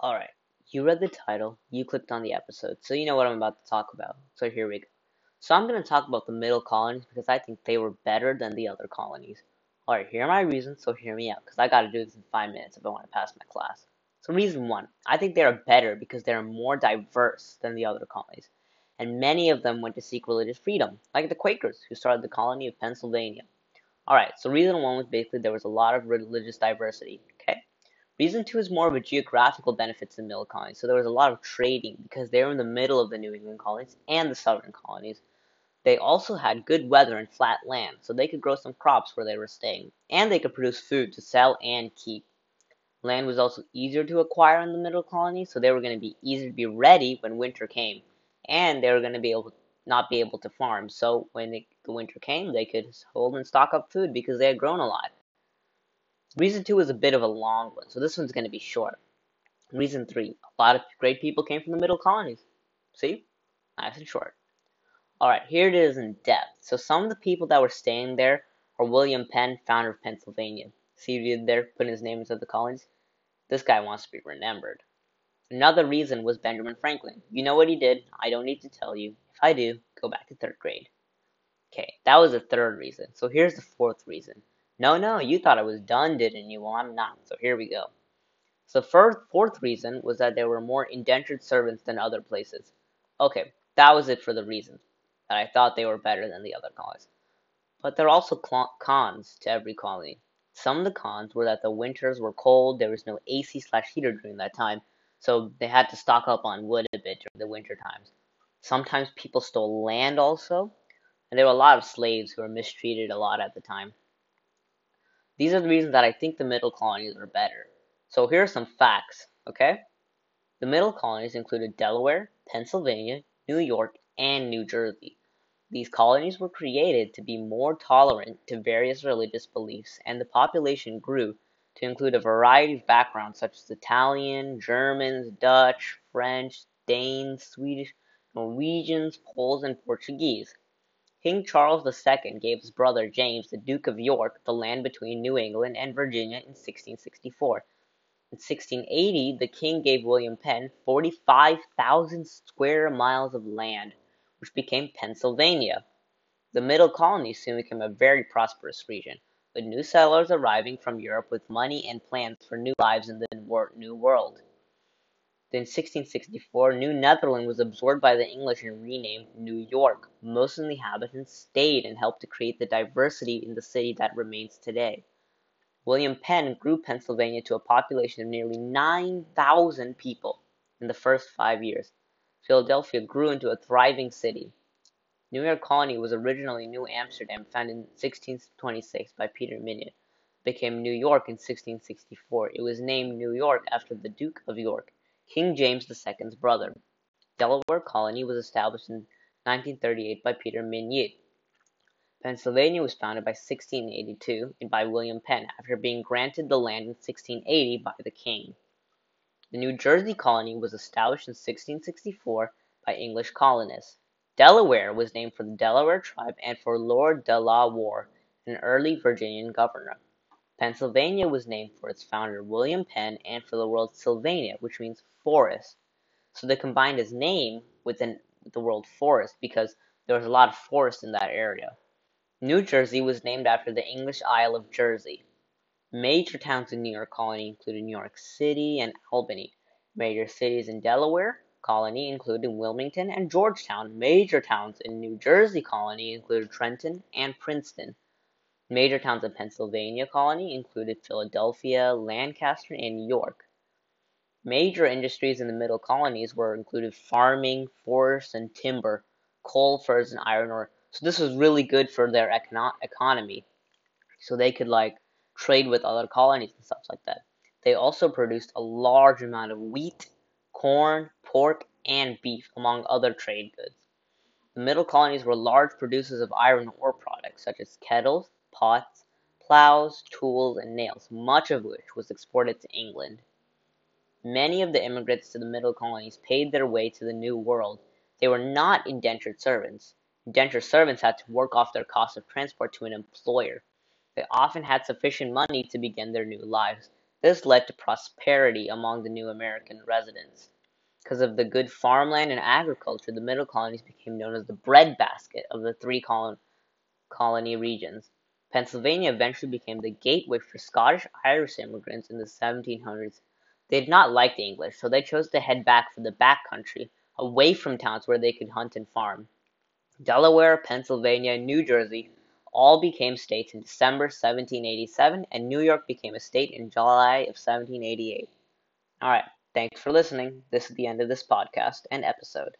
Alright, you read the title, you clicked on the episode, so you know what I'm about to talk about. So here we go. So I'm going to talk about the middle colonies because I think they were better than the other colonies. Alright, here are my reasons, so hear me out, because I gotta do this in 5 minutes if I want to pass my class. So reason 1, I think they are better because they are more diverse than the other colonies. And many of them went to seek religious freedom, like the Quakers, who started the colony of Pennsylvania. Alright, so reason 1 was basically there was a lot of religious diversity, okay? Reason two is more of a geographical benefit to the middle colonies. So there was a lot of trading because they were in the middle of the New England colonies and the southern colonies. They also had good weather and flat land, so they could grow some crops where they were staying, and they could produce food to sell and keep. Land was also easier to acquire in the middle colonies, so they were going to be easier to be ready when winter came, and they were going to be able not be able to farm. So when the winter came, they could hold and stock up food because they had grown a lot. Reason two is a bit of a long one, so this one's going to be short. Reason three, a lot of great people came from the middle colonies. See? Nice and short. Alright, here it is in depth. So some of the people that were staying there are William Penn, founder of Pennsylvania. See he did there, putting his name into the colonies? This guy wants to be remembered. Another reason was Benjamin Franklin. You know what he did? I don't need to tell you. If I do, go back to third grade. Okay, that was the third reason. So here's the fourth reason. No, no, you thought I was done, didn't you? Well, I'm not. So here we go. So the fourth reason was that there were more indentured servants than other places. Okay, that was it for the reasons that I thought they were better than the other colonies. But there are also cons to every colony. Some of the cons were that the winters were cold, there was no AC slash heater during that time, so they had to stock up on wood a bit during the winter times. Sometimes people stole land also, and there were a lot of slaves who were mistreated a lot at the time. These are the reasons that I think the middle colonies are better. So here are some facts, okay? The middle colonies included Delaware, Pennsylvania, New York, and New Jersey. These colonies were created to be more tolerant to various religious beliefs, and the population grew to include a variety of backgrounds such as Italian, Germans, Dutch, French, Danes, Swedish, Norwegians, Poles, and Portuguese. King Charles II gave his brother James, the Duke of York, the land between New England and Virginia in 1664. In 1680, the king gave William Penn 45,000 square miles of land, which became Pennsylvania. The Middle colony soon became a very prosperous region, with new settlers arriving from Europe with money and plans for new lives in the New World. In 1664, New Netherland was absorbed by the English and renamed New York. Most of the inhabitants stayed and helped to create the diversity in the city that remains today. William Penn grew Pennsylvania to a population of nearly 9,000 people in the first five years. Philadelphia grew into a thriving city. New York Colony was originally New Amsterdam, founded in 1626 by Peter Minuit. It became New York in 1664. It was named New York after the Duke of York. King James II's brother. Delaware Colony was established in 1938 by Peter Minuit. Pennsylvania was founded by 1682 and by William Penn after being granted the land in 1680 by the king. The New Jersey colony was established in 1664 by English colonists. Delaware was named for the Delaware tribe and for Lord De La Warr, an early Virginian governor. Pennsylvania was named for its founder William Penn and for the word Sylvania, which means forest. So they combined his name with, the word forest because there was a lot of forest in that area. New Jersey was named after the English Isle of Jersey. Major towns in New York Colony included New York City and Albany. Major cities in Delaware Colony included Wilmington and Georgetown. Major towns in New Jersey Colony included Trenton and Princeton. Major towns in Pennsylvania colony included Philadelphia, Lancaster, and York. Major industries in the middle colonies were included farming, forest and timber, coal, furs, and iron ore. So this was really good for their econo economy. So they could like trade with other colonies and stuff like that. They also produced a large amount of wheat, corn, pork, and beef, among other trade goods. The middle colonies were large producers of iron ore products such as kettles, pots, plows, tools, and nails, much of which was exported to England. Many of the immigrants to the middle colonies paid their way to the New World. They were not indentured servants. Indentured servants had to work off their cost of transport to an employer. They often had sufficient money to begin their new lives. This led to prosperity among the new American residents. Because of the good farmland and agriculture, the middle colonies became known as the breadbasket of the three colon- colony regions. Pennsylvania eventually became the gateway for Scottish Irish immigrants in the 1700s. They did not like the English, so they chose to head back for the back country, away from towns where they could hunt and farm. Delaware, Pennsylvania, and New Jersey all became states in December 1787, and New York became a state in July of 1788. All right, thanks for listening. This is the end of this podcast and episode.